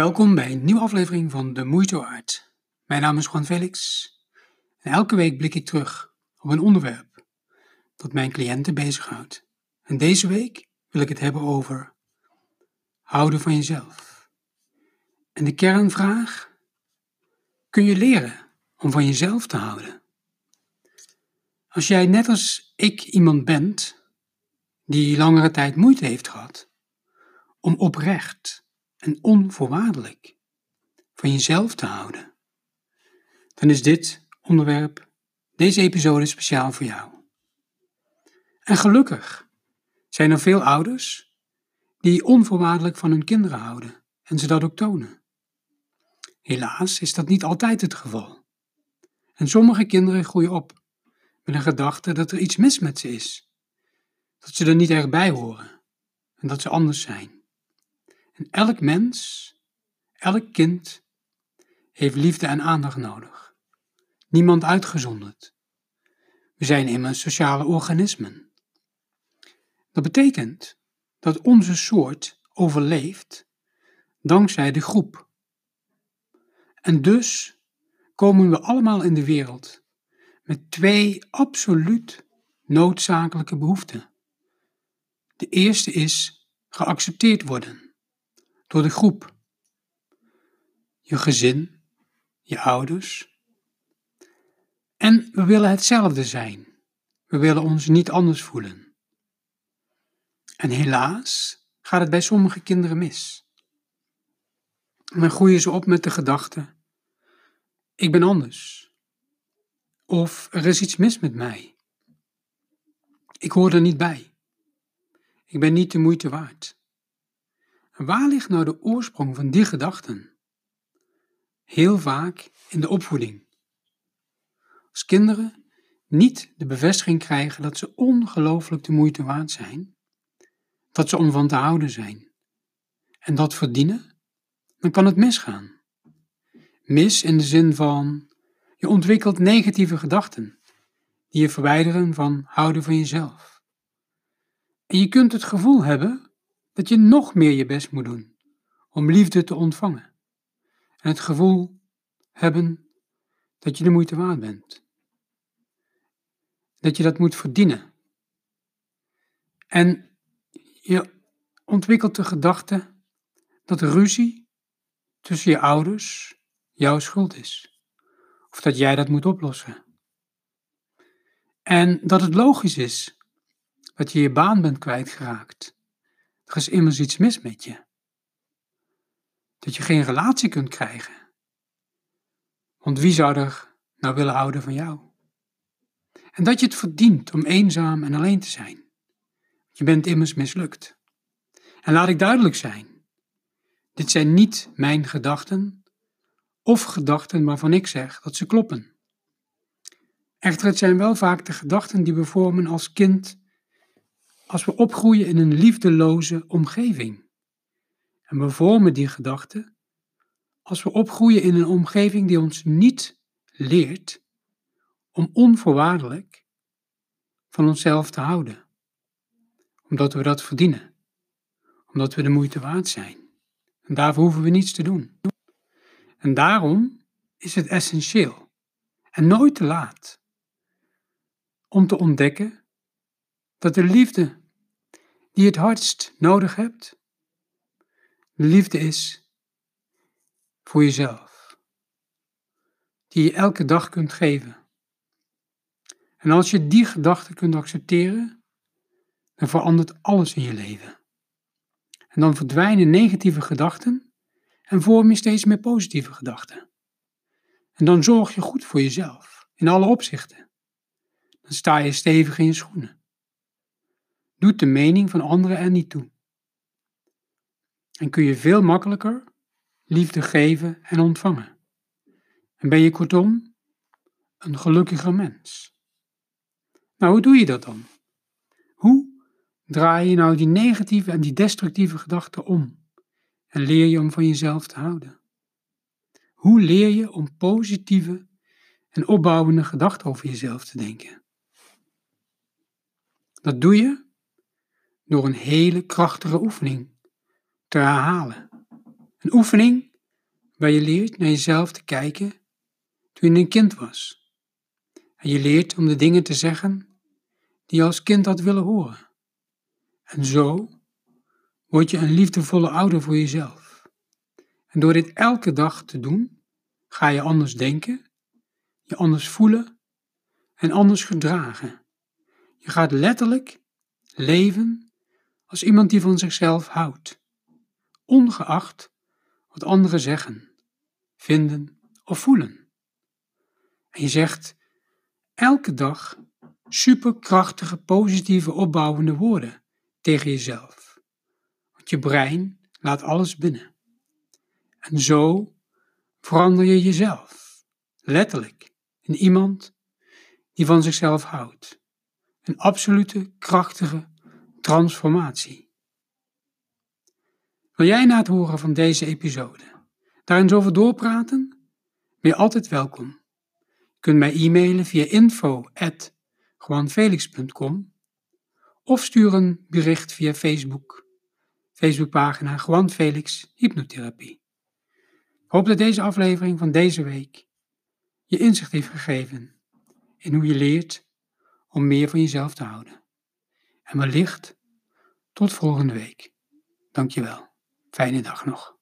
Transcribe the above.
Welkom bij een nieuwe aflevering van De Moeite. Mijn naam is Juan Felix en elke week blik ik terug op een onderwerp dat mijn cliënten bezighoudt. En deze week wil ik het hebben over houden van jezelf. En de kernvraag, kun je leren om van jezelf te houden? Als jij net als ik iemand bent die langere tijd moeite heeft gehad om oprecht en onvoorwaardelijk van jezelf te houden, dan is dit onderwerp, deze episode speciaal voor jou. En gelukkig zijn er veel ouders die onvoorwaardelijk van hun kinderen houden en ze dat ook tonen. Helaas is dat niet altijd het geval. En sommige kinderen groeien op met een gedachte dat er iets mis met ze is, dat ze er niet erg bij horen en dat ze anders zijn. En elk mens, elk kind, heeft liefde en aandacht nodig. Niemand uitgezonderd. We zijn immers sociale organismen. Dat betekent dat onze soort overleeft dankzij de groep. En dus komen we allemaal in de wereld met twee absoluut noodzakelijke behoeften. De eerste is geaccepteerd worden door de groep. Je gezin, je ouders. En we willen hetzelfde zijn. We willen ons niet anders voelen. En helaas gaat het bij sommige kinderen mis. En dan groeien ze op met de gedachte: ik ben anders. Of er is iets mis met mij. Ik hoor er niet bij. Ik ben niet de moeite waard. Waar ligt nou de oorsprong van die gedachten? Heel vaak in de opvoeding. Als kinderen niet de bevestiging krijgen dat ze ongelooflijk de moeite waard zijn, dat ze om van te houden zijn, en dat verdienen, dan kan het misgaan. Mis in de zin van je ontwikkelt negatieve gedachten die je verwijderen van houden van jezelf. En je kunt het gevoel hebben dat je nog meer je best moet doen om liefde te ontvangen. En het gevoel hebben dat je de moeite waard bent. Dat je dat moet verdienen. En je ontwikkelt de gedachte dat ruzie tussen je ouders jouw schuld is. Of dat jij dat moet oplossen. En dat het logisch is dat je je baan bent kwijtgeraakt er is immers iets mis met je. Dat je geen relatie kunt krijgen. Want wie zou er nou willen houden van jou? En dat je het verdient om eenzaam en alleen te zijn. Je bent immers mislukt. En laat ik duidelijk zijn: dit zijn niet mijn gedachten of gedachten waarvan ik zeg dat ze kloppen. Echter, het zijn wel vaak de gedachten die we vormen als kind als we opgroeien in een liefdeloze omgeving. En we vormen die gedachte als we opgroeien in een omgeving die ons niet leert om onvoorwaardelijk van onszelf te houden. Omdat we dat verdienen. Omdat we de moeite waard zijn. En daarvoor hoeven we niets te doen. En daarom is het essentieel en nooit te laat om te ontdekken dat de liefde die het hardst nodig hebt? liefde is voor jezelf, die je elke dag kunt geven. En als je die gedachte kunt accepteren, dan verandert alles in je leven. En dan verdwijnen negatieve gedachten en vorm je steeds meer positieve gedachten. En dan zorg je goed voor jezelf, in alle opzichten. Dan sta je stevig in je schoenen doet de mening van anderen er niet toe. En kun je veel makkelijker liefde geven en ontvangen. En ben je kortom een gelukkiger mens. Nou, hoe doe je dat dan? Hoe draai je nou die negatieve en die destructieve gedachten om en leer je om van jezelf te houden? Hoe leer je om positieve en opbouwende gedachten over jezelf te denken? Dat doe je door een hele krachtige oefening te herhalen. Een oefening waar je leert naar jezelf te kijken toen je een kind was. En je leert om de dingen te zeggen die je als kind had willen horen. En zo word je een liefdevolle ouder voor jezelf. En door dit elke dag te doen, ga je anders denken, je anders voelen en anders gedragen. Je gaat letterlijk leven als iemand die van zichzelf houdt, ongeacht wat anderen zeggen, vinden of voelen. En je zegt elke dag superkrachtige, positieve, opbouwende woorden tegen jezelf. Want je brein laat alles binnen. En zo verander je jezelf, letterlijk, in iemand die van zichzelf houdt. Een absolute, krachtige transformatie. Wil jij na het horen van deze episode daar eens over doorpraten? Ben je altijd welkom. Je kunt mij e-mailen via info@juanfelix.com of stuur een bericht via Facebook. Facebookpagina Juan Felix Hypnotherapie. Ik hoop dat deze aflevering van deze week je inzicht heeft gegeven in hoe je leert om meer van jezelf te houden. En wellicht tot volgende week. Dankjewel. Fijne dag nog.